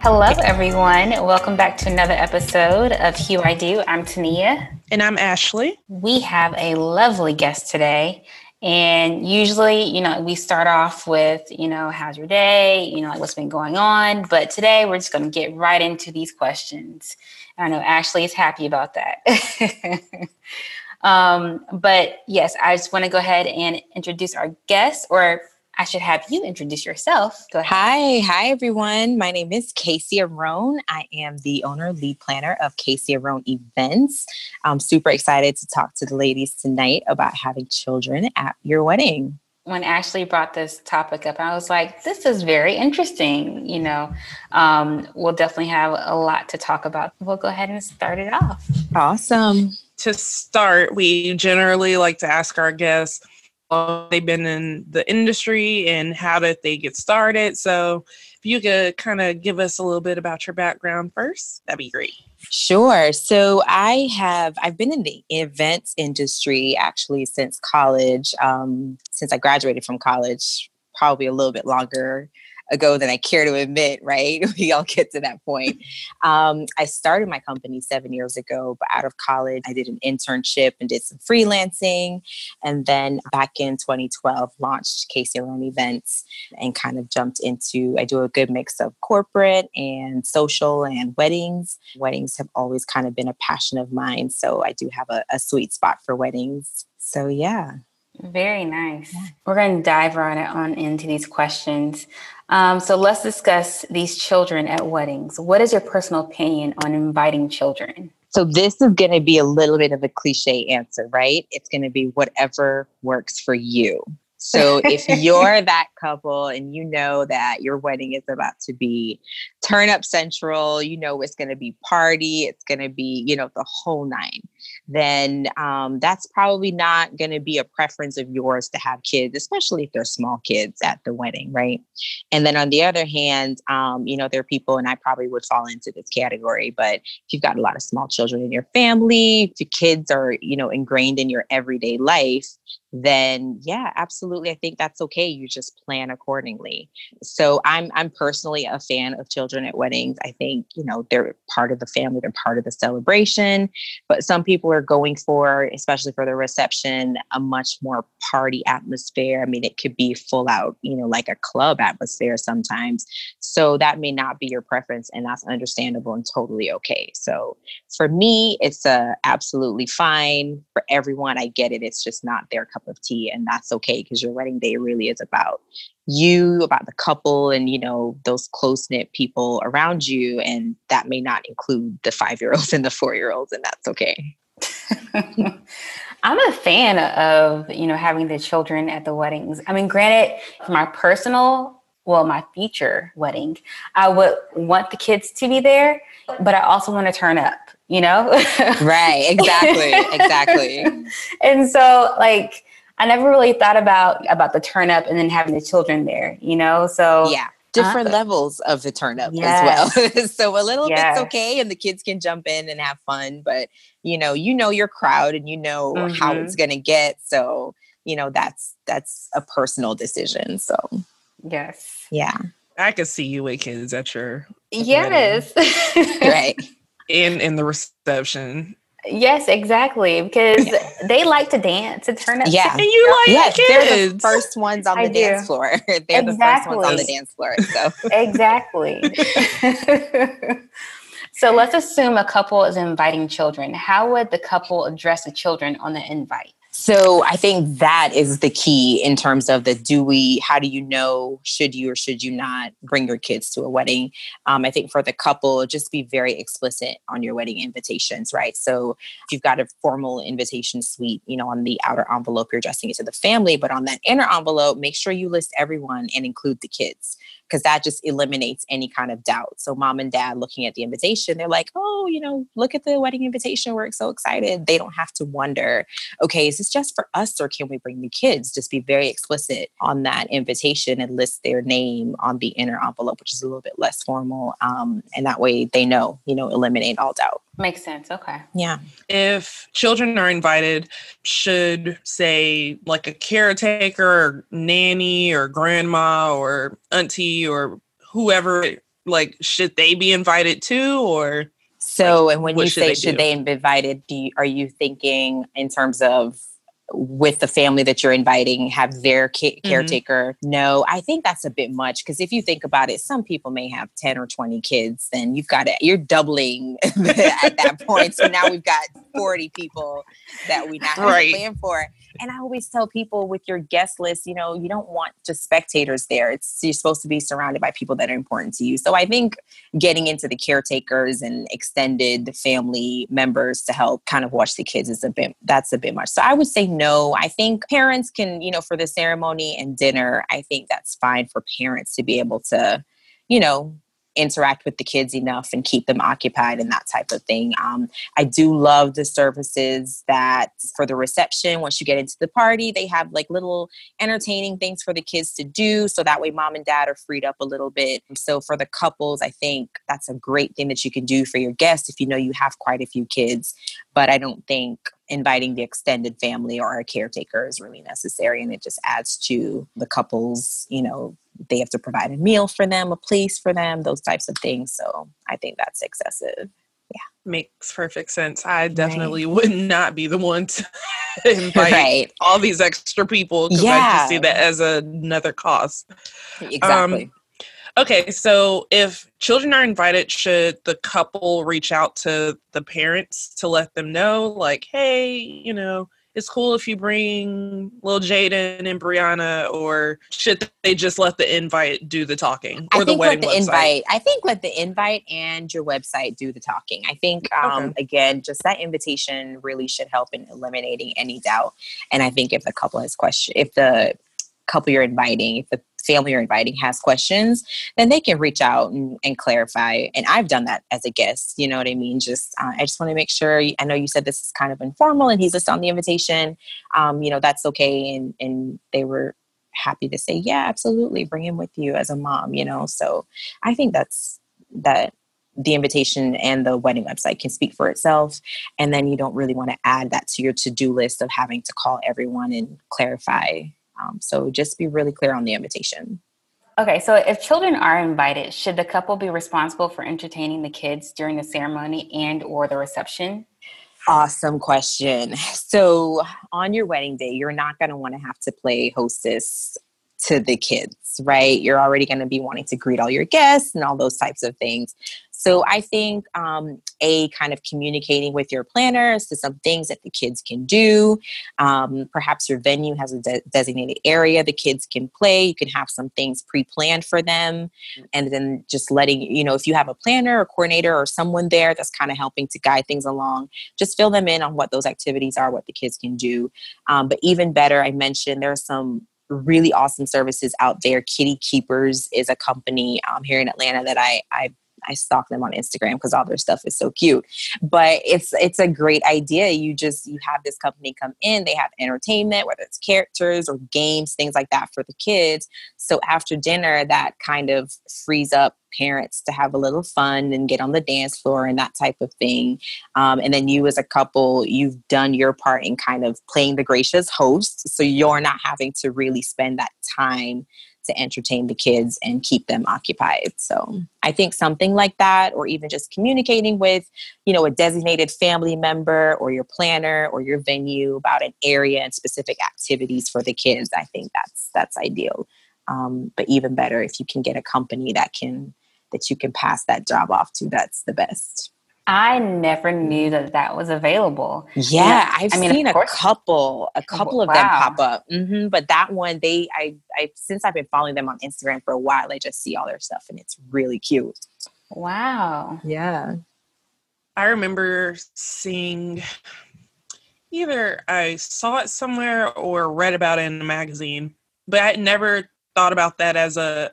Hello, everyone. Welcome back to another episode of Hue I Do. I'm Tania. And I'm Ashley. We have a lovely guest today. And usually, you know, we start off with, you know, how's your day? You know, like what's been going on. But today we're just going to get right into these questions. I know Ashley is happy about that. um, but yes, I just want to go ahead and introduce our guest, or I should have you introduce yourself. Go ahead. Hi, hi everyone. My name is Casey Arone. I am the owner, lead planner of Casey Arone Events. I'm super excited to talk to the ladies tonight about having children at your wedding. When Ashley brought this topic up, I was like, this is very interesting. You know, um, we'll definitely have a lot to talk about. We'll go ahead and start it off. Awesome. To start, we generally like to ask our guests they've been in the industry and how did they get started. So if you could kind of give us a little bit about your background first, that'd be great. Sure. So I have I've been in the events industry actually since college. Um, since I graduated from college, probably a little bit longer ago than I care to admit, right? we all get to that point. Um, I started my company seven years ago, but out of college, I did an internship and did some freelancing. And then back in 2012, launched Casey Arone Events and kind of jumped into, I do a good mix of corporate and social and weddings. Weddings have always kind of been a passion of mine. So I do have a, a sweet spot for weddings. So yeah. Very nice. We're going to dive right on into these questions. Um, so let's discuss these children at weddings. What is your personal opinion on inviting children? So this is going to be a little bit of a cliche answer, right? It's going to be whatever works for you. So if you're that couple and you know that your wedding is about to be turn up central, you know it's going to be party, it's going to be, you know, the whole nine then um, that's probably not going to be a preference of yours to have kids, especially if they're small kids at the wedding, right? And then on the other hand, um, you know, there are people, and I probably would fall into this category, but if you've got a lot of small children in your family, if your kids are, you know, ingrained in your everyday life, then yeah, absolutely. I think that's okay. You just plan accordingly. So I'm I'm personally a fan of children at weddings. I think, you know, they're part of the family, they're part of the celebration. But some people are going for, especially for the reception, a much more party atmosphere. I mean, it could be full out, you know, like a club atmosphere sometimes. So that may not be your preference, and that's understandable and totally okay. So for me, it's uh, absolutely fine. For everyone, I get it. It's just not their cup of tea, and that's okay because your wedding day really is about you, about the couple, and you know those close knit people around you, and that may not include the five year olds and the four year olds, and that's okay. I'm a fan of you know having the children at the weddings. I mean, granted, for my personal well, my future wedding, I would want the kids to be there, but I also want to turn up, you know? right, exactly, exactly. and so, like, I never really thought about about the turn up and then having the children there, you know? So yeah, different uh, levels of the turn up yes. as well. so a little yes. bit's okay, and the kids can jump in and have fun, but you know, you know your crowd and you know mm-hmm. how it's gonna get. So you know that's that's a personal decision. So yes, yeah. I could see you with kids at your yes, right, in in the reception. Yes, exactly. Because they like to dance and turn up. Yeah. And you like yeah, kids. They're the first ones on the I dance do. floor. they're exactly. the first ones on the dance floor. So exactly. so let's assume a couple is inviting children. How would the couple address the children on the invite? So I think that is the key in terms of the do we, how do you know, should you or should you not bring your kids to a wedding? Um, I think for the couple, just be very explicit on your wedding invitations, right? So if you've got a formal invitation suite, you know, on the outer envelope, you're addressing it to the family, but on that inner envelope, make sure you list everyone and include the kids because that just eliminates any kind of doubt. So mom and dad looking at the invitation, they're like, oh, you know, look at the wedding invitation. We're so excited. They don't have to wonder, okay, is this just for us or can we bring the kids? Just be very explicit on that invitation and list their name on the inner envelope, which is a little bit less formal. Um, and that way they know, you know, eliminate all doubt. Makes sense. Okay. Yeah. If children are invited, should say like a caretaker or nanny or grandma or auntie or whoever like should they be invited too or so like, and when you should say they should do? they be invited do you, are you thinking in terms of with the family that you're inviting have their ca- Mm-hmm. caretaker no i think that's a bit much because if you think about it some people may have 10 or 20 kids then you've got to you're doubling at that point so now we've got 40 people that we now have Right. to plan for and i always tell people with your guest list you know you don't want just spectators there. It's you're supposed to be surrounded by people that are important to you. So i think getting into the caretakers and extended family members to help kind of watch the kids is a bit that's a bit much. So i would say no. I think parents can you know for the ceremony and dinner i think that's fine for parents to be able to you know interact with the kids enough and keep them occupied and that type of thing. Um, i do love the services that for the reception once you get into the party they have like little entertaining things for the kids to do so that way mom and dad are freed up a little bit. So for the couples i think that's a great thing that you can do for your guests if you know you have quite a few kids but i don't think inviting the extended family or a caretaker is really necessary and it just adds to the couples you know they have to provide a meal for them a place for them those types of things. So i think that's excessive. Yeah. makes perfect sense. I definitely would not be the one to invite right. all these extra people because i just see that as another cost. Um, exactly. Okay, so if children are invited, should the couple reach out to the parents to let them know, like, hey, you know, it's cool if you bring little Jaden and Brianna, or should they just let the invite do the talking or I the think wedding let the website? invite. I think let the invite and your website do the talking. I think um, again, just that invitation really should help in eliminating any doubt. And I think if the couple has question, if the couple you're inviting, if the family you're inviting has questions, then they can reach out and, and clarify. And I've done that as a guest. You know what I mean? Just uh, I just want to make sure. I know you said this is kind of informal, and he's just on the invitation. Um, you know that's okay, and and they were happy to say, yeah, absolutely, bring him with you as a mom. You know, so I think that's that the invitation and the wedding website can speak for itself and then you don't really want to add that to your to-do list of having to call everyone and clarify um, so just be really clear on the invitation Okay, so if children are invited, should the couple be responsible for entertaining the kids during the ceremony and or the reception? awesome question so on your wedding day you're not going to want to have to play hostess to the kids right? You're already going to be wanting to greet all your guests and all those types of things. So i think um, a kind of communicating with your planner as to some things that the kids can do. Um, perhaps your venue has a de- designated area the kids can play. You can have some things pre-planned for them. And then just letting you know if you have a planner or coordinator or someone there that's kind of helping to guide things along just fill them in on what those activities are what the kids can do. Um, but even better i mentioned there are some really awesome services out there. Kitty keepers is a company um, here in atlanta that i i I stalk them on Instagram because all their stuff is so cute. But it's it's a great idea. You just you have this company come in, they have entertainment, whether it's characters or games, things like that for the kids. So after dinner, that kind of frees up parents to have a little fun and get on the dance floor and that type of thing. Um, and then you as a couple, you've done your part in kind of playing the gracious host. So you're not having to really spend that time to entertain the kids and keep them occupied. So I think something like that, or even just communicating with, you know, a designated family member or your planner or your venue about an area and specific activities for the kids. I think that's that's ideal. Um, but even better if you can get a company that can that you can pass that job off to. That's the best. I never knew that that was available. Yeah, Yeah, I've I mean, seen a couple, a couple of them pop up. hmm But that one, they, I, I, since I've been following them on Instagram for a while, I just see all their stuff, and it's really cute. Wow. Yeah. I remember seeing either I saw it somewhere or read about it in a magazine, but I never thought about that as a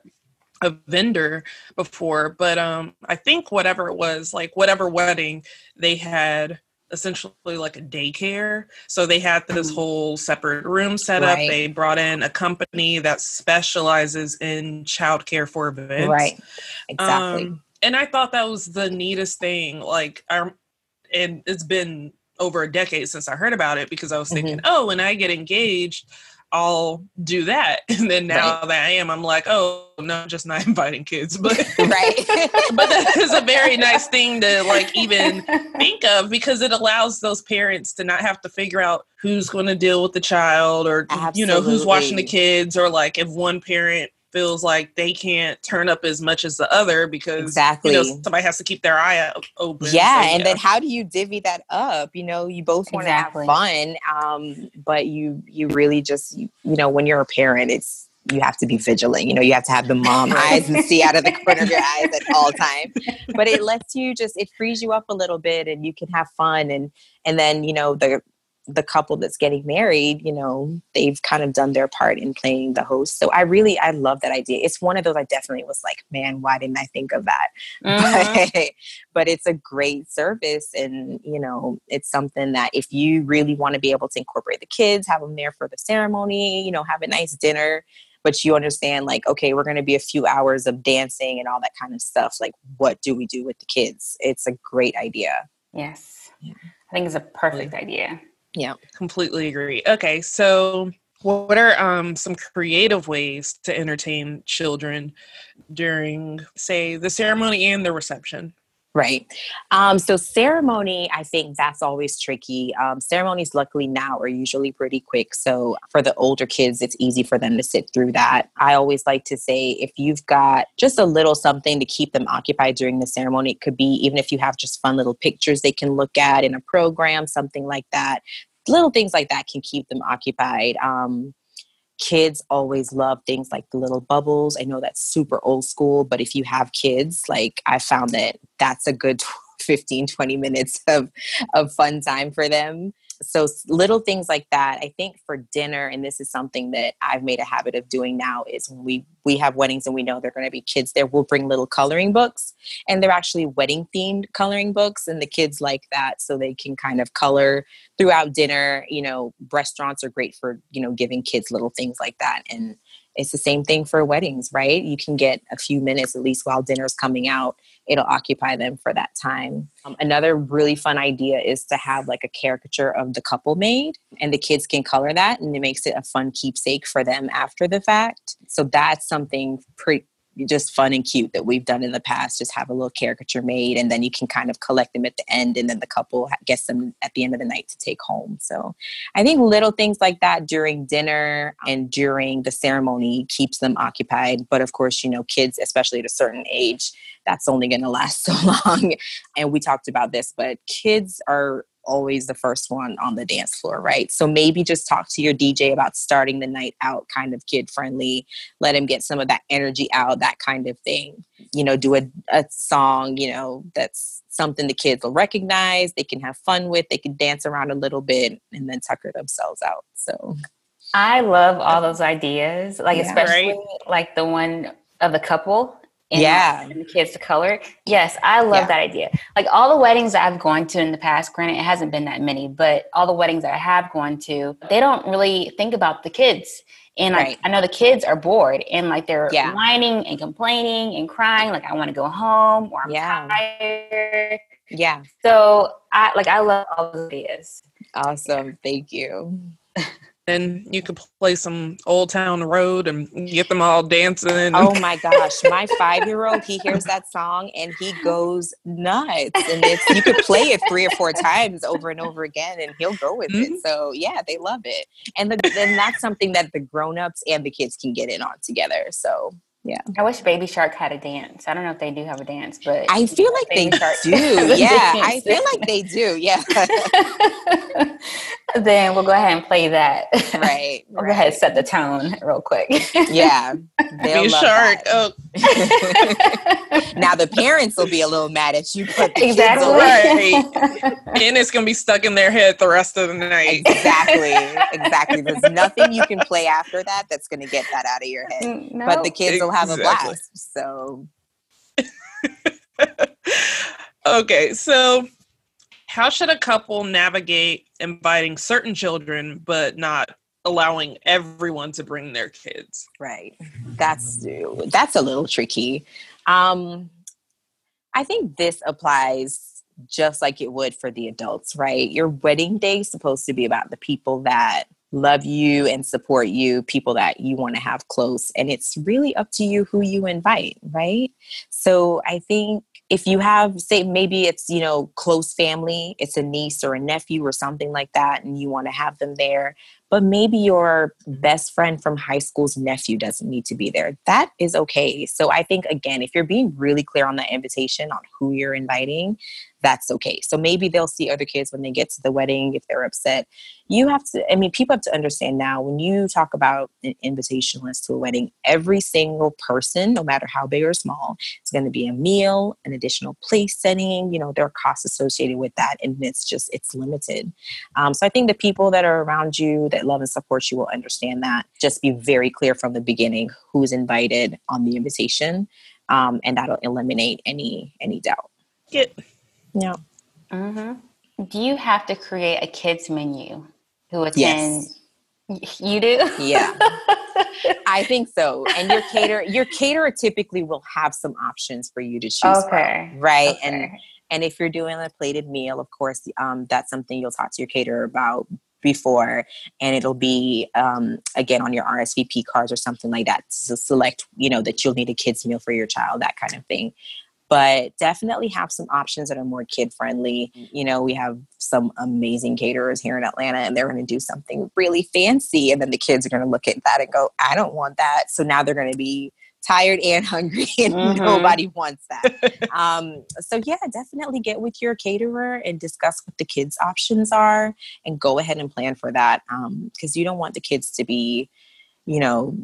a vendor before. But um I think whatever it was, like whatever wedding, they had essentially like a daycare. So they had this Mhm. whole separate room set up. Right. They brought in a company that specializes in childcare for events. Right. Exactly. Um, and I thought that was the neatest thing. Like, I, and it's been over a decade since I heard about it because I was thinking, oh, when I get engaged, I'll do that. And then now right. that I am, I'm like, oh no, I'm just not inviting kids. But right. but that is a very nice thing to like even think of because it allows those parents to not have to figure out who's going to deal with the child or Absolutely. you know who's watching the kids or like if one parent feels like they can't turn up as much as the other because exactly you know, somebody has to keep their eye open. Yeah, so, and then how do you divvy that up? You know, you both want to exactly. have fun, um, but you you really just you, you know when you're a parent, it's you have to be vigilant. You know, you have to have the mom eyes and see out of the corner of your eyes at all times. But it lets you just it frees you up a little bit, and you can have fun and and then you know the the couple that's getting married, you know, they've kind of done their part in playing the host. So I really, I love that idea. It's one of those I definitely was like, man, why didn't I think of that? Mm-hmm. But, but it's a great service. And, you know, it's something that if you really want to be able to incorporate the kids, have them there for the ceremony, you know, have a nice dinner, but you understand like, okay, we're going to be a few hours of dancing and all that kind of stuff. Like, what do we do with the kids? It's a great idea. Yes. Yeah. I think it's a perfect idea. Yeah, completely agree. Okay, so what are um, some creative ways to entertain children during, say, the ceremony and the reception? Right. Um, so ceremony, I think that's always tricky. Um, ceremonies, luckily now, are usually pretty quick. So for the older kids, it's easy for them to sit through that. I always like to say if you've got just a little something to keep them occupied during the ceremony, it could be even if you have just fun little pictures they can look at in a program, something like that. Little things like that can keep them occupied. Um, kids always love things like the little bubbles. I know that's super old school, but if you have kids, like I found that that's a good 15, 20 minutes of, of fun time for them so little things like that i think for dinner and this is something that i've made a habit of doing now is when we we have weddings and we know they're going to be kids there we'll bring little coloring books and they're actually wedding themed coloring books and the kids like that so they can kind of color throughout dinner you know restaurants are great for you know giving kids little things like that and it's the same thing for weddings, right? You can get a few minutes at least while dinner's coming out. It'll occupy them for that time. Um, another really fun idea is to have like a caricature of the couple made, and the kids can color that, and it makes it a fun keepsake for them after the fact. So that's something pretty just fun and cute that we've done in the past. Just have a little caricature made, and then you can kind of collect them at the end, and then the couple gets them at the end of the night to take home. So I think little things like that during dinner um, and during the ceremony keeps them occupied. But of course, you know, kids, especially at a certain age, that's only going to last so long. And we talked about this, but kids are always the first one on the dance floor, right? So maybe just talk to your DJ about starting the night out kind of kid friendly, let him get some of that energy out, that kind of thing. You know, do a, a song, you know, that's something the kids will recognize, they can have fun with, they can dance around a little bit and then tucker themselves out. So I love all those ideas, like yeah, especially right? like the one of the couple and yeah. the kids to color. Yes i love yeah. that idea. Like all the weddings i've gone to in the past granted it hasn't been that many but all the weddings that i have gone to they don't really think about the kids. And like right. i know the kids are bored and like they're yeah. whining and complaining and crying like i want to go home or i'm yeah. tired. Yeah. So i like i love all those ideas. Awesome. Thank you and you could play some Old Town Road and get them all dancing. Oh my gosh, my five year old he hears that song and he goes nuts, and it's you could play it three or four times over and over again, and he'll go with mm-hmm. it. So yeah, they love it, and then that's something that the grown ups and the kids can get in on together. So yeah. I wish Baby Shark had a dance. I don't know if they do have a dance, but I feel like Baby they Shark do. Yeah, I feel like they do. Yeah. then we'll go ahead and play that. Right. we'll right. go ahead and set the tone real quick. yeah. Baby Shark. Oh. now the parents will be a little mad at you, but exactly right. and it's gonna be stuck in their head the rest of the night. Exactly. Exactly. There's nothing you can play after that that's gonna get that out of your head. No. But the kids will have a blast. So okay, so how should a couple navigate inviting certain children but not allowing everyone to bring their kids? Right. That's that's a little tricky. Um I think this applies just like it would for the adults, right? Your wedding day is supposed to be about the people that love you and support you, people that you want to have close. And it's really up to you who you invite, right? So I think if you have say maybe it's you know close family it's a niece or a nephew or something like that and you want to have them there but maybe your best friend from high school's nephew doesn't need to be there that is okay so i think again if you're being really clear on that invitation on who you're inviting that's okay. So maybe they'll see other kids when they get to the wedding if they're upset. You have to, I mean, people have to understand now when you talk about an invitation list to a wedding, every single person, no matter how big or small, is going to be a meal, an additional place setting. You know, there are costs associated with that, and it's just, it's limited. Um, so I think the people that are around you that love and support you will understand that. Just be very clear from the beginning who's invited on the invitation. Um, and that'll eliminate any any doubt. Get yeah. Mm-hmm. Do you have to create a kids menu who attend? Yes. You do? Yeah. I think so. And your caterer, your caterer typically will have some options for you to choose okay. from, right? Okay. And and if you're doing a plated meal, of course, um, that's something you'll talk to your caterer about before and it'll be um, again on your rsvp cards or something like that to select you know that you'll need a kids meal for your child that kind of thing but definitely have some options that are more kid friendly. You know, we have some amazing caterers here in Atlanta and they're going to do something really fancy. And then the kids are going to look at that and go, I don't want that. So now they're going to be tired and hungry and mm-hmm. nobody wants that. um, so yeah, definitely get with your caterer and discuss what the kids options are and go ahead and plan for that. because um, you don't want the kids to be, you know,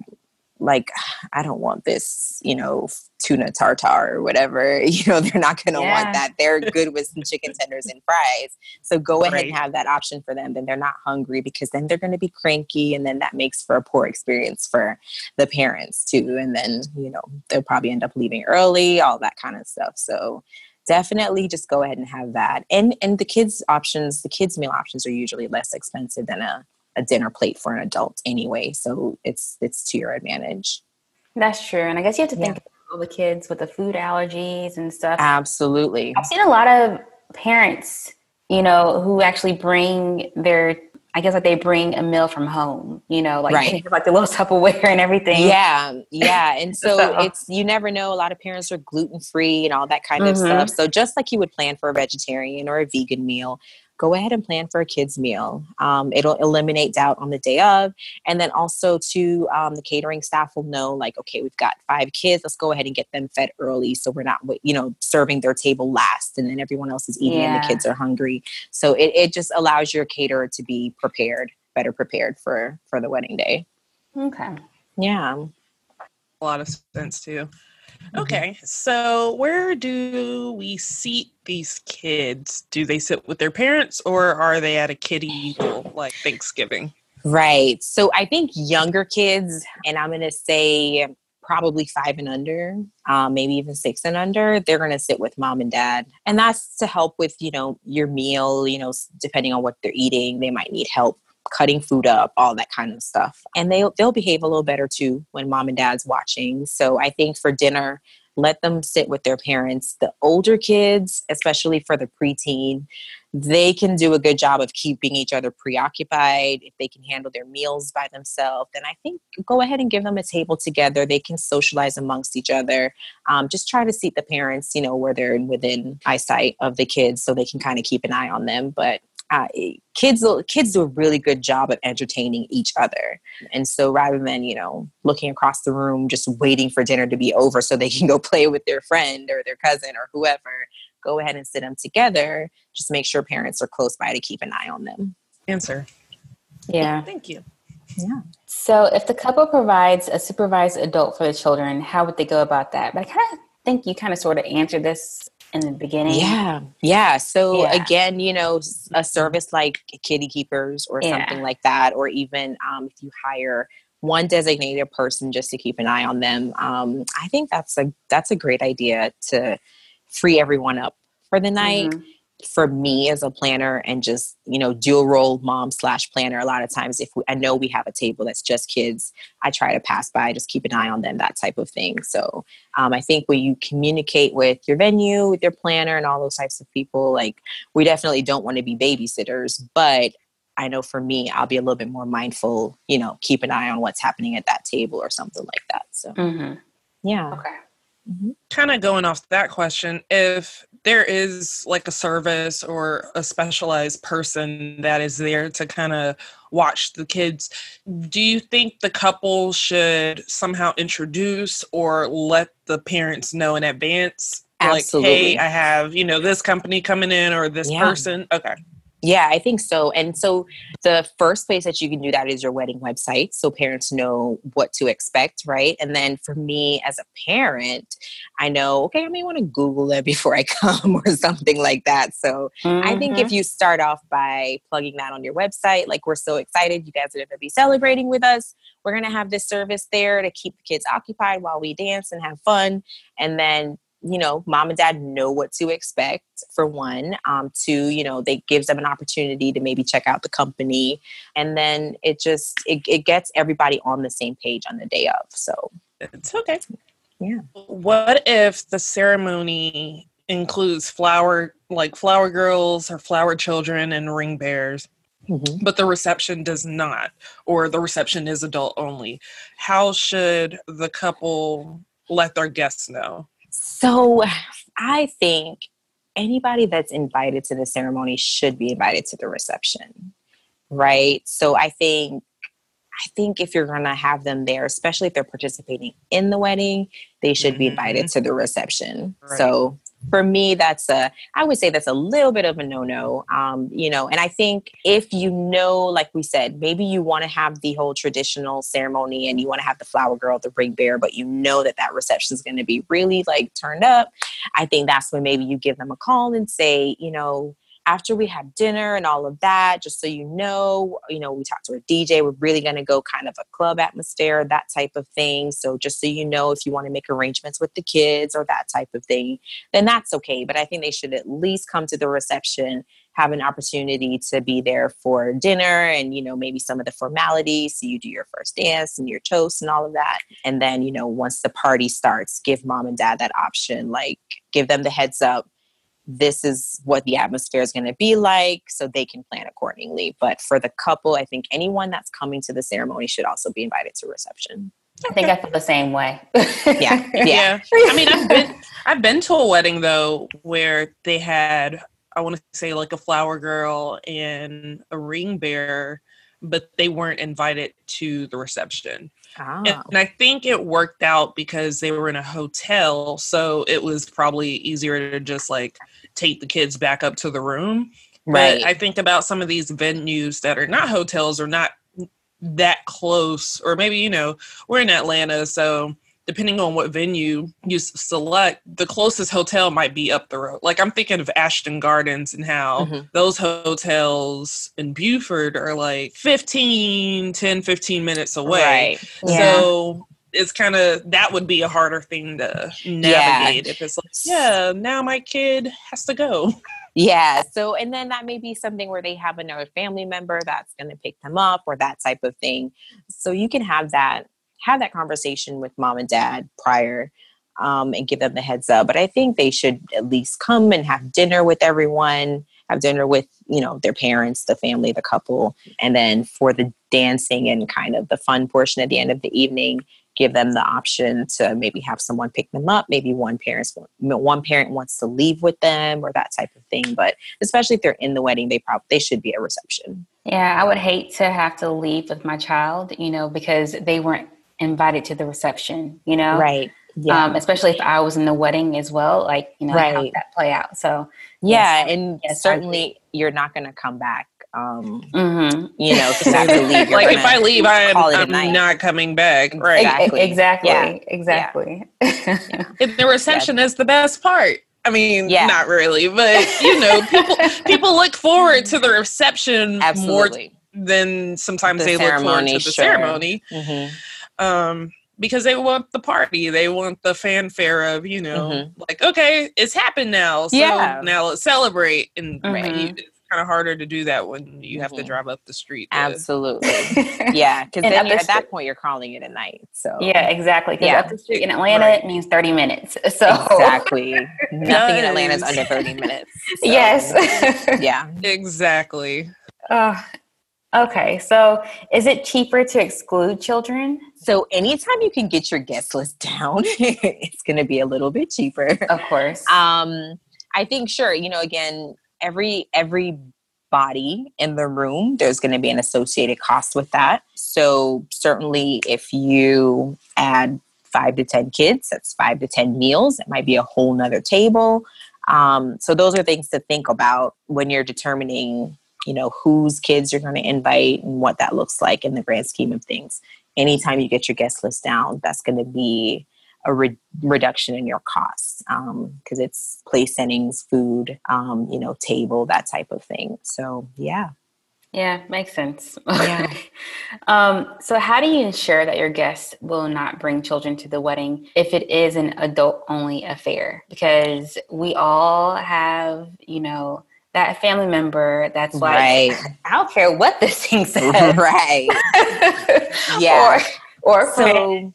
like i don't want this you know tuna tartar or whatever. You know they're not going to yeah. want that. They're good with some chicken tenders and fries. So go ahead and have that option for them then they're not hungry because then they're going to be cranky and then that makes for a poor experience for the parents too and then you know they'll probably end up leaving early all that kind of stuff. So definitely just go ahead and have that. And and the kids options the kids meal options are usually less expensive than a a dinner plate for an adult anyway. So it's it's to your advantage. That's true. And I guess you have to think yeah. all the kids with the food allergies and stuff. Absolutely. I've seen a lot of parents, you know, who actually bring their I guess like they bring a meal from home, you know, like right. like the little Tupperware and everything. Yeah, yeah. And so, so, it's you never know. A lot of parents are gluten free and all that kind mm-hmm. of stuff. So just like you would plan for a vegetarian or a vegan meal, go ahead and plan for a kid's meal. Um, it'll eliminate doubt on the day of. And then also, to um, the catering staff will know, like, okay, we've got five kids. Let's go ahead and get them fed early, so we're not, you know, serving their table last, and then everyone else is eating yeah. and the kids are hungry. So it, it just allows your caterer to be prepared, better prepared for for the wedding day. Okay. Yeah. A lot of sense too. Mm-hmm. Okay, so where do we seat these kids? Do they sit with their parents or are they at a kiddie like Thanksgiving? Right. So I think younger kids, and I'm going to say probably five and under, um, maybe even six and under, they're going to sit with mom and dad. And that's to help with, you know, your meal, you know, depending on what they're eating, they might need help cutting food up, all that kind of stuff. And they they'll behave a little better too when mom and dad's watching. So I think for dinner, let them sit with their parents. The older kids, especially for the preteen, they can do a good job of keeping each other preoccupied. If they can handle their meals by themselves, then I think go ahead and give them a table together. They can socialize amongst each other. Um, just try to seat the parents, you know, where they're within eyesight of the kids so they can kind of keep an eye on them. But uh, kids kids do a really good job of entertaining each other. And so rather than you know looking across the room just waiting for dinner to be over so they can go play with their friend or their cousin or whoever go ahead and sit them together just make sure parents are close by to keep an eye on them. Answer. Yeah. Thank you. Yeah. So if the couple provides a supervised adult for the children how would they go about that? But i kind of think you kind of sort of answered this in the beginning. Yeah. Yeah. So yeah. again, you know, a service like Kitty Keepers or yeah. something like that, or even um, if you hire one designated person just to keep an eye on them, um, I think that's a that's a great idea to free everyone up for the night. Mm-hmm for me as a planner and just you know dual role mom slash planner a lot of times if we, i know we have a table that's just kids i try to pass by just keep an eye on them that type of thing so um, i think when you communicate with your venue with your planner and all those types of people like we definitely don't want to be babysitters but I know for me, I'll be a little bit more mindful, you know, keep an eye on what's happening at that table or something like that. So, Mm-hmm. yeah. Okay. Mm-hmm. kind of going off that question if there is like a service or a specialized person that is there to kind of watch the kids do you think the couple should somehow introduce or let the parents know in advance like Absolutely. hey i have you know this company coming in or this Yeah. person okay Yeah, I think so. And so the first place that you can do that is your wedding website so parents know what to expect, right? And then for me as a parent, I know, okay, I may want to Google it before I come or something like that. So I think Mm-hmm. if you start off by plugging that on your website, like we're so excited, you guys are going to be celebrating with us. We're going to have this service there to keep the kids occupied while we dance and have fun. And then, you know, mom and dad know what to expect for one. Um, two, you know, they gives them an opportunity to maybe check out the company. And then it just, it, it gets everybody on the same page on the day of. So it's okay Yeah. what if the ceremony includes flower like flower girls or flower children and ring bears mhm. but the reception does not, or the reception is adult only. How should the couple let their guests know? So I think anybody that's invited to the ceremony should be invited to the reception. Right? So I think I think if you're going to have them there, especially if they're participating in the wedding, they should be invited mm-hmm. to the reception. Right. So for me, that's a, I would say that's a little bit of a no no. Um, you know, and I think if you know, like we said, maybe you want to have the whole traditional ceremony and you want to have the flower girl, the ring bearer, but you know that that reception is going to be really like turned up. I think that's when maybe you give them a call and say, you know, after we have dinner and all of that, just so you know, you know, we talked to a DJ. We're really going to go kind of a club atmosphere, that type of thing. So just so you know, if you want to make arrangements with the kids or that type of thing, then that's okay. But I think they should at least come to the reception, have an opportunity to be there for dinner and, you know, maybe some of the formalities. So you do your first dance and your toast and all of that. And then, you know, once the party starts, give mom and dad that option, like give them the heads up this is what the atmosphere is going to be like so they can plan accordingly. But for the couple i think anyone that's coming to the ceremony should also be invited to reception. I think I feel the same way. yeah yeah. I mean, I've been I've been to a wedding though where they had I want to say like a flower girl and a ring bearer, but they weren't invited to the reception. Ah, And, and I think it worked out because they were in a hotel, so it was probably easier to just like take the kids back up to the room. right But I think about some of these venues that are not hotels or not that close, or maybe, you know, we're in Atlanta, so depending on what venue you select, the closest hotel might be up the road. Like I'm thinking of Ashton Gardens and how Mhm. those hotels in Buford are like 15, 10, 15 minutes away. right Yeah. So it's kind of that would be a harder thing to navigate if it's like, yeah, now my kid has to go. yeah so and then that may be something where they have another family member that's going to pick them up or that type of thing so you can have that have that conversation with mom and dad prior um, and give them the heads up but i think they should at least come and have dinner with everyone have dinner with you know their parents the family the couple and then for the dancing and kind of the fun portion at the end of the evening give them the option to maybe have someone pick them up maybe one parents one parent wants to leave with them or that type of thing but especially if they're in the wedding they probably they should be at reception Yeah, I would hate to have to leave with my child, you know, because they weren't invited to the reception, you know? right yeah Um, especially if I was in the wedding as well, like, you know, how Right. would that play out? So, yeah yes, and yes, certainly you're not going to come back um mhm. you know if you have to leave like if I leave, I'm, call it a I'm not coming back. Right. Exactly. Exactly, Yeah. exactly. And the reception is the best part. I mean, Yeah. not really, but you know, people people look forward to the reception more than sometimes The they look forward ceremony, to the sure. ceremony. Mhm. Um because they want the party. They want the fanfare of, you know, Mhm. like, okay, it's happened now. So Yeah. now let's celebrate. And Mhm. you- it's kind of harder to do that when you have to Mhm. drive up the street. to- absolutely yeah because then you're, at that point you're calling it a night so yeah, exactly. Because Yeah. up the street in Atlanta Right. means 30 minutes. So, exactly nothing in atlanta is under 30 minutes so, yes. yeah Exactly. Uh, Okay, so is it cheaper to exclude children? So anytime you can get your guest list down, it's going to be a little bit cheaper. Of course. Um, I think sure, you know, again, every every body in the room, there's going to be an associated cost with that. So certainly, if you add five to ten kids, that's five to ten meals. It might be a whole nother table. Um, so those are things to think about when you're determining you know whose kids you're going to invite and what that looks like in the grand scheme of things anytime you get your guest list down that's going to be a re- reduction in your costs because um, it's place settings food um, you know table that type of thing so yeah yeah makes sense yeah um, so how do you ensure that your guests will not bring children to the wedding if it is an adult only affair because we all have you know that family member that's like, right. I don't care what this thing says. Right. yeah. Or, or so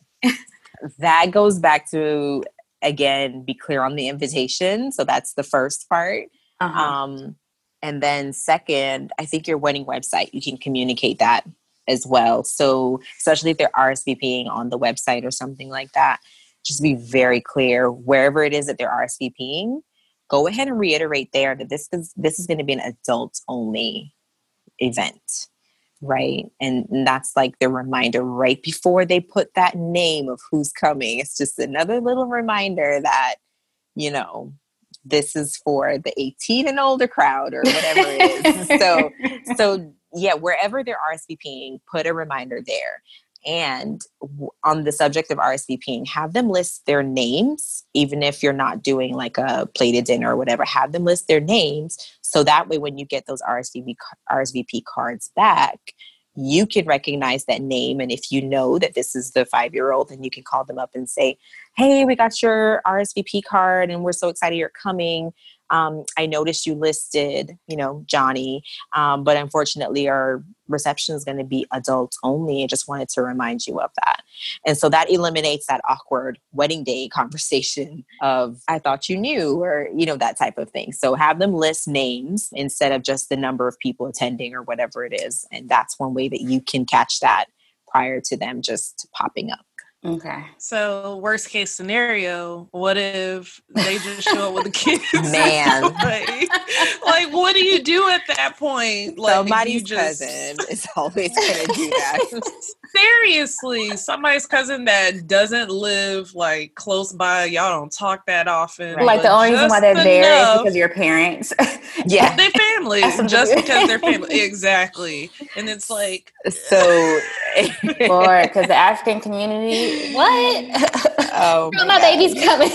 that goes back to again, be clear on the invitation. So that's the first part. Uh-huh. Um, and then second, I think your wedding website, you can communicate that as well. So especially if they're RSVPing on the website or something like that, just be very clear wherever it is that they're RSVPing go ahead and reiterate there that this is this is going to be an adult only event right and, and that's like the reminder right before they put that name of who's coming it's just another little reminder that you know this is for the 18 and older crowd or whatever it is. So so yeah wherever they're rsvping put a reminder there and on the subject of RSVPing, have them list their names, even if you're not doing like a plated dinner or whatever, have them list their names. So that way, when you get those RSVP, RSVP cards back, you can recognize that name. And if you know that this is the five year old, then you can call them up and say, Hey, we got your RSVP card and we're so excited you're coming um, I noticed you listed, you know, Johnny, um, but unfortunately, our reception is going to be adults only. I just wanted to remind you of that. And so that eliminates that awkward wedding day conversation of, I thought you knew, or, you know, that type of thing. So have them list names instead of just the number of people attending or whatever it is. And that's one way that you can catch that prior to them just popping up. Okay. So worst case scenario, what if they just show up with the kids? Man. like, like, what do you do at that point? Like somebody's just... cousin is always gonna do that. Seriously, somebody's cousin that doesn't live like close by. Y'all don't talk that often. Right. Like the only reason why they're there is because of your parents. yeah. Their family. just because they're family. Exactly. And it's like so eh. or because the African community, what? Oh, my, my baby's coming.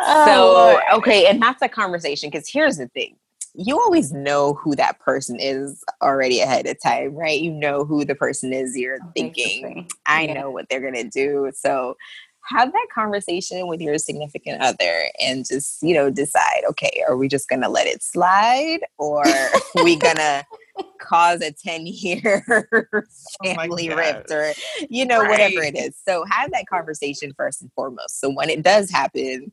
oh, so okay, and that's a conversation because here's the thing: you always know who that person is already ahead of time, right? You know who the person is. You're thinking, I yeah. know what they're gonna do. So have that conversation with your significant other and just you know decide okay are we just gonna let it slide or are we gonna cause a 10 year oh family oh rift or you know right. whatever it is so have that conversation first and foremost so when it does happen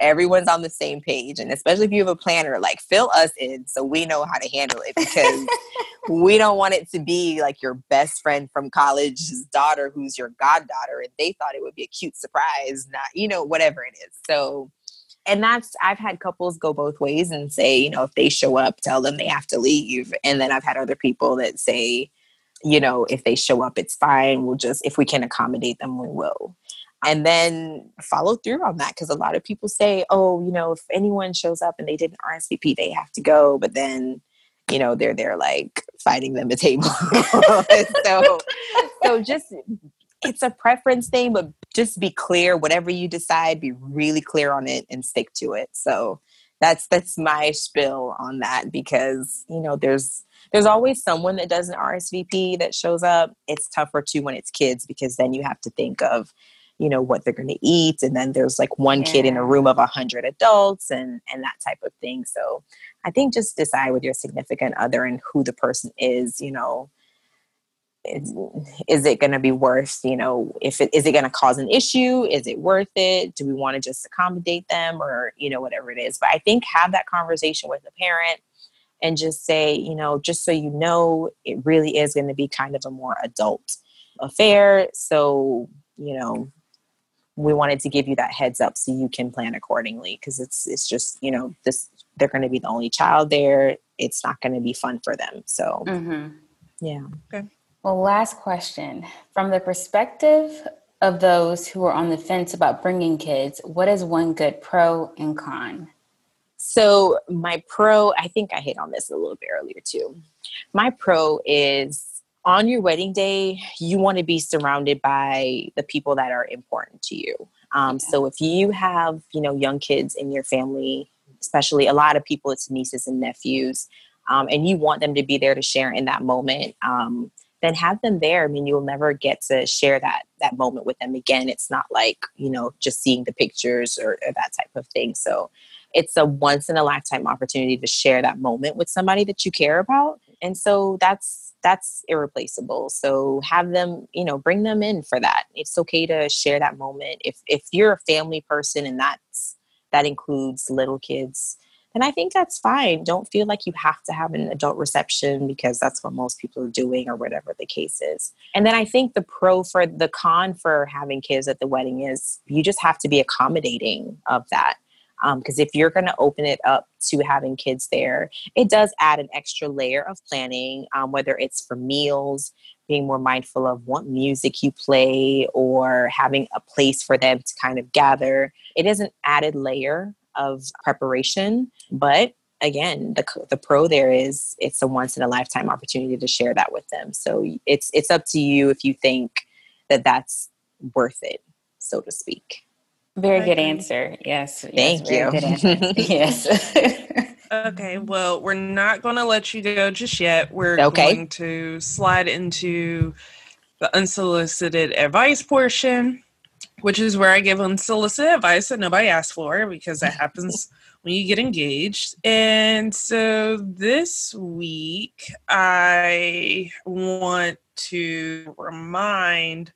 everyone's on the same page and especially if you have a planner like fill us in so we know how to handle it because we don't want it to be like your best friend from college's daughter who's your goddaughter and they thought it would be a cute surprise not you know whatever it is so and that's I've had couples go both ways and say, you know, if they show up, tell them they have to leave. And then I've had other people that say, you know, if they show up, it's fine. We'll just if we can accommodate them, we will. And then follow through on that because a lot of people say, oh, you know, if anyone shows up and they didn't RSVP, they have to go. But then, you know, they're there like fighting them the table. so, so just it's a preference thing, but just be clear. Whatever you decide, be really clear on it and stick to it. So that's that's my spill on that because you know there's there's always someone that does an RSVP that shows up. It's tougher too when it's kids because then you have to think of you know what they're going to eat and then there's like one yeah. kid in a room of a hundred adults and and that type of thing so i think just decide with your significant other and who the person is you know is it going to be worth you know if it is it going to cause an issue is it worth it do we want to just accommodate them or you know whatever it is but i think have that conversation with the parent and just say, you know, just so you know, it really is going to be kind of a more adult affair. So, you know, we wanted to give you that heads up so you can plan accordingly because it's it's just you know this they're going to be the only child there. It's not going to be fun for them so. Mm-hmm. yeah. Okay. Well last question. From the perspective of those who are on the fence about bringing kids what is one good pro and con? So my pro i think i hit on this a little bit earlier too. My pro is on your wedding day, you want to be surrounded by the people that are important to you. Um, yeah. So if you have, you know, young kids in your family, especially a lot of people, it's nieces and nephews, um, and you want them to be there to share in that moment, um, then have them there. I mean, you'll never get to share that that moment with them again. It's not like you know just seeing the pictures or, or that type of thing. So it's a once in a lifetime opportunity to share that moment with somebody that you care about, and so that's that's irreplaceable. So have them you know bring them in for that. It's okay to share that moment. If if you're a family person and that's that includes little kids then i think that's fine. Don't feel like you have to have an adult reception because that's what most people are doing or whatever the case is. And then i think the pro for the con for having kids at the wedding is you just have to be accommodating of that because um, if you're going to open it up to having kids there, it does add an extra layer of planning, um, whether it's for meals, being more mindful of what music you play, or having a place for them to kind of gather. It is an added layer of preparation, but again the the pro there is it's a once in a lifetime opportunity to share that with them so it's it's up to you if you think that that's worth it so to speak very good answer. Yes. Thank yes, you. yes. okay. Well, we're not going to let you go just yet. We're okay. going to slide into the unsolicited advice portion, which is where I give unsolicited advice that nobody asked for because that happens when you get engaged. And so this week, I want to remind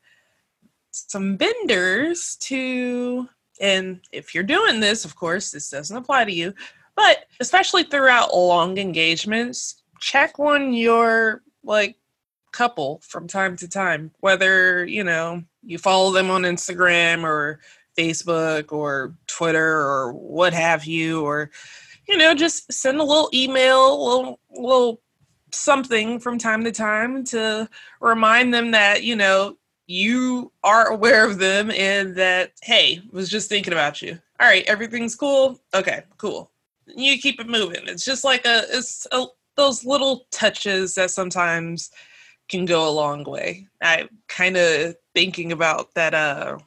some vendors to and if you're doing this of course this doesn't apply to you but especially throughout long engagements check on your like couple from time to time whether you know you follow them on instagram or facebook or twitter or what have you or you know just send a little email a little, little something from time to time to remind them that you know you are aware of them and that hey was just thinking about you. All right everything's cool? Okay cool. You keep it moving. It's just like a it's a, those little touches that sometimes can go a long way. I kind of thinking about that uh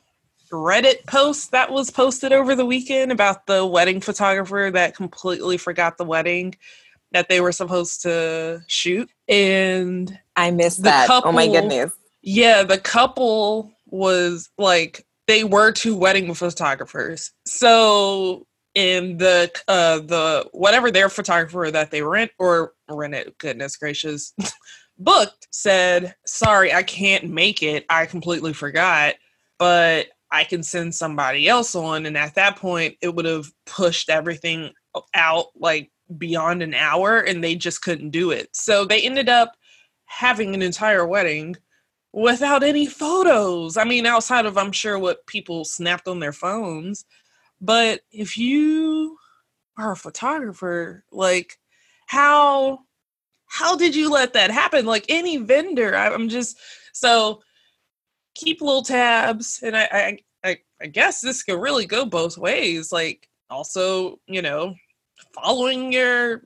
reddit post that was posted over the weekend about the wedding photographer that completely forgot the wedding that they were supposed to shoot and i missed that. Couple, oh my goodness yeah, the couple was like they were two wedding photographers. So in the uh the whatever their photographer that they rent or rented, goodness gracious, booked said, "Sorry, I can't make it. I completely forgot, but I can send somebody else on." And at that point, it would have pushed everything out like beyond an hour and they just couldn't do it. So they ended up having an entire wedding without any photos. I mean, outside of I'm sure what people snapped on their phones. But if you are a photographer, like how how did you let that happen? Like any vendor, I, am just so keep little tabs, and I, I I I guess this could really go both ways. Like also, you know, following your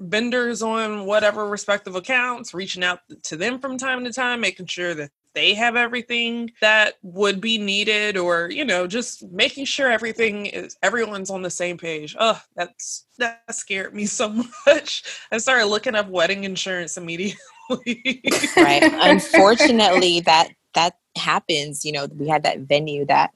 vendors on whatever respective accounts, reaching out to them from time to time, making sure that they have everything that would be needed or you know just making sure everything is everyone's on the same page. Oh that's that scared me so much. I started looking up wedding insurance immediately. Right. Unfortunately that that happens. You know we had that venue that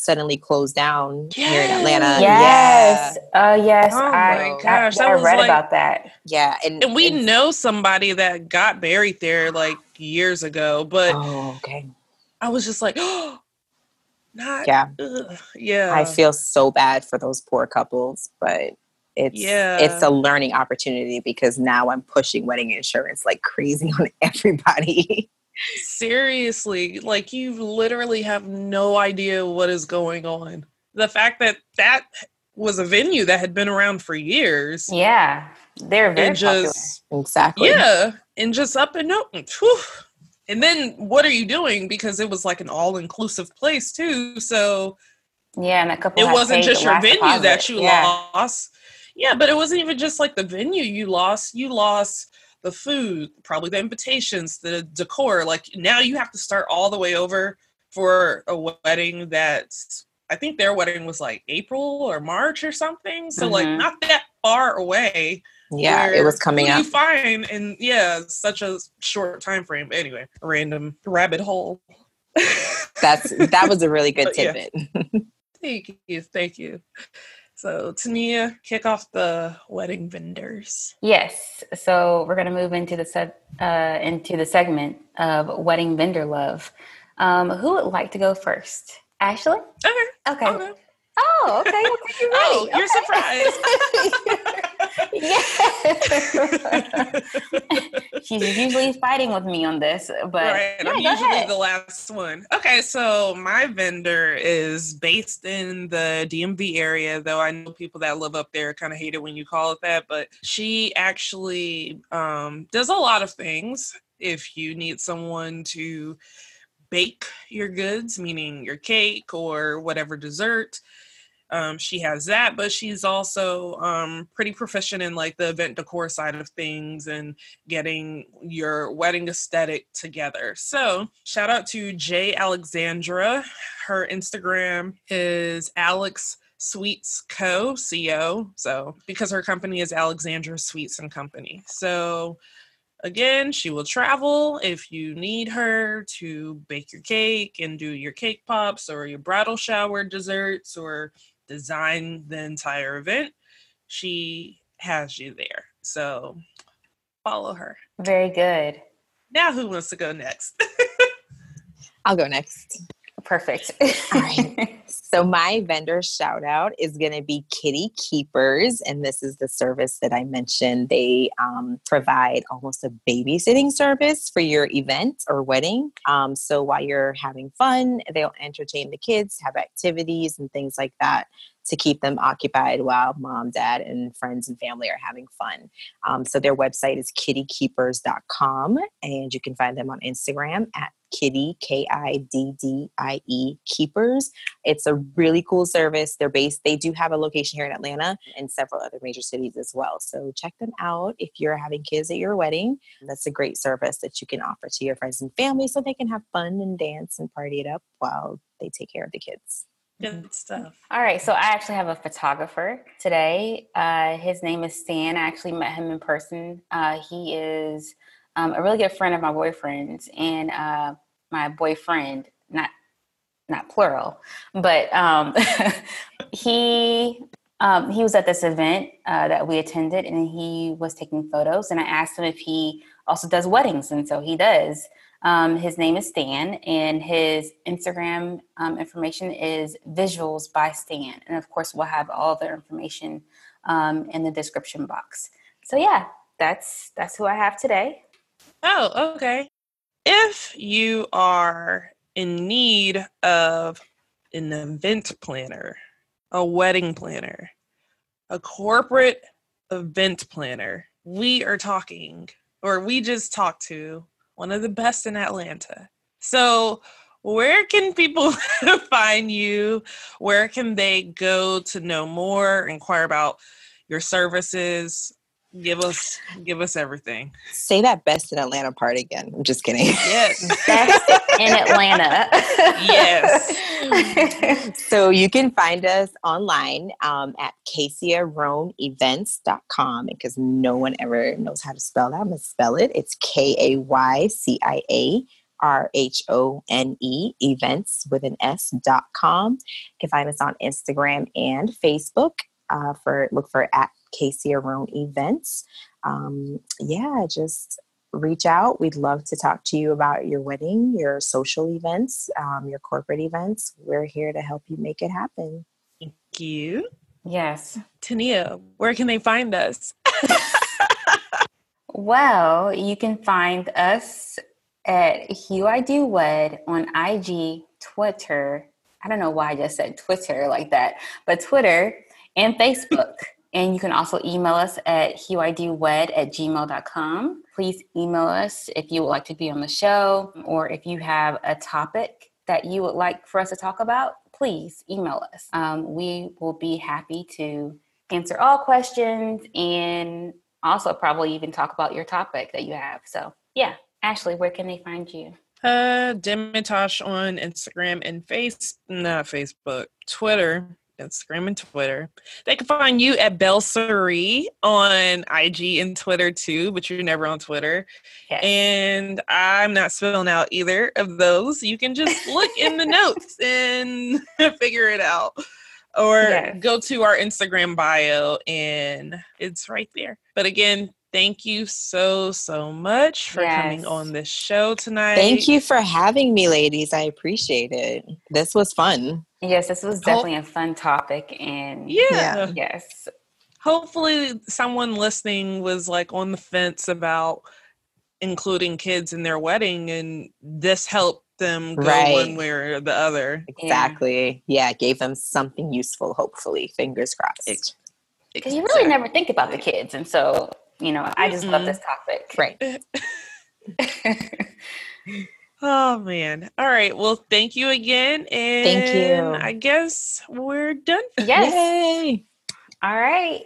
suddenly closed down yes. here in Atlanta. Yes. Yeah. Uh, yes. Oh I, my gosh. I, I read like, about that. Yeah. And, and we and, know somebody that got buried there like years ago, but oh, okay. I was just like, oh, not yeah. Ugh. Yeah. I feel so bad for those poor couples, but it's Yeah. it's a learning opportunity because now I'm pushing wedding insurance like crazy on everybody. Seriously, like you literally have no idea what is going on. The fact that that was a venue that had been around for years Yeah, they're very and popular. just exactly. yeah, and just up and up. And then what are you doing? Because it was like an all-inclusive place too. So Yeah, and a couple. it wasn't just your venue deposit. that you yeah. lost. Yeah, but it wasn't even just like the venue you lost. You lost the food, probably the invitations, the decor. Like now you have to start all the way over for a wedding that's I think their wedding was like April or March or something. So like Mhm. not that far away. Yeah, it was coming up. You find and yeah, such a short time frame. Anyway, random rabbit hole. That's that was a really good But yeah. tidbit. Thank you, thank you. So Tania, kick off the wedding vendors. Yes. So we're going to move into the seg- uh, into the segment of wedding vendor love. Um, who would like to go first? Ashley. Okay. Okay. okay. Oh, okay. Well, thank you. Oh, Ready. you're surprised. yeah. She's usually fighting with me on this, but right. yeah, I'm usually ahead. the last one. Okay, so my vendor is based in the DMV area, though I know people that live up there kind of hate it when you call it that, but she actually um, does a lot of things. If you need someone to bake your goods, meaning your cake or whatever dessert, um, she has that, but she's also um, pretty proficient in like the event decor side of things and getting your wedding aesthetic together. So, shout out to Jay Alexandra. Her Instagram is Alex Sweets Co. Co. So, because her company is Alexandra Sweets and Company. So, again, she will travel if you need her to bake your cake and do your cake pops or your bridal shower desserts or design the entire event. She has you there. So, follow her. Very good. Now, who wants to go next? I'll go next. Perfect. All right. So my vendor shout out is going to be Kiddie Keepers, and this is the service that I mentioned. They um, provide almost a babysitting service for your event or wedding. Um, so while you're having fun, they'll entertain the kids, have activities and things like that to keep them occupied while mom, dad, and friends and family are having fun. Um, so their website is kiddiekeepers.com, and you can find them on Instagram at kiddie k-i-d-d-i-e keepers. It's a really cool service. They're based they do have a location here in atlanta and several other major cities as well. So check them out if you're having kids at your wedding. That's a great service that you can offer to your friends and family so they can have fun and dance and party it up while they take care of the kids Good stuff. All right, so I actually have a photographer today. Uh, his name is Stan. I actually met him in person. Uh, he is um, a really good friend of my boyfriend's, and uh, my boyfriend, not not plural, but um, he um, he was at this event uh, that we attended, and he was taking photos. And I asked him if he also does weddings, and so he does. Um, his name is Stan, and his Instagram um, information is Visuals by Stan. And of course, we'll have all the information um, in the description box. So yeah, that's that's who I have today. Oh, okay. If you are in need of an event planner, a wedding planner, a corporate event planner, we are talking, or we just talked to one of the best in Atlanta. So, where can people find you? Where can they go to know more, inquire about your services? Give us give us everything. say that best in atlanta part again i'm just kidding Yes. Best in Atlanta. Yes. so you can find us online um, at KayciaRhoneEvents.com because no one ever knows how to spell that. I'm going to spell it. It's K A Y C I A R H O N E events with an S dot com. You can find us on Instagram and Facebook uh, for look for at Kaycia Rhone Events. Um, yeah, just reach out. We'd love to talk to you about your wedding, your social events, um, your corporate events. We're here to help you make it happen. Thank you. Yes. Tania, where can they find us? well, you can find us at Hugh I Do Wed on IG, Twitter. I don't know why I just said Twitter like that, but Twitter and Facebook. And you can also email us at huidowed at gmail.com. Please email us if you would like to be on the show or if you have a topic that you would like for us to talk about, please email us. Um, we will be happy to answer all questions and also probably even talk about your topic that you have. So, yeah. Ashley, where can they find you? Uh, Demitosh on Instagram and face, not Facebook, Twitter Instagram and Twitter. They can find you at Belserie on IG and Twitter too, but you're never on Twitter. Yes. And I'm not spelling out either of those. You can just look in the notes and figure it out. Or yes. go to our Instagram bio and it's right there. But again, thank you so so much for yes. coming on this show tonight thank you for having me ladies i appreciate it this was fun Yes, this was definitely a fun topic. And yeah, yes. Hopefully, someone listening was like on the fence about including kids in their wedding, and this helped them go right. one way or the other. Exactly. Yeah. yeah, gave them something useful, hopefully. Fingers crossed. Because you really never think about the kids. And so, you know, I just mm-hmm. love this topic. Right. Oh man. All right. Well, thank you again. And thank you. I guess we're done. Yes. Yay. All right.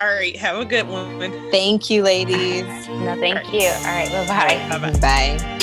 All right. Have a good one. Thank you, ladies. No, thank All right. you. All right. Bye-bye. Bye-bye. Bye.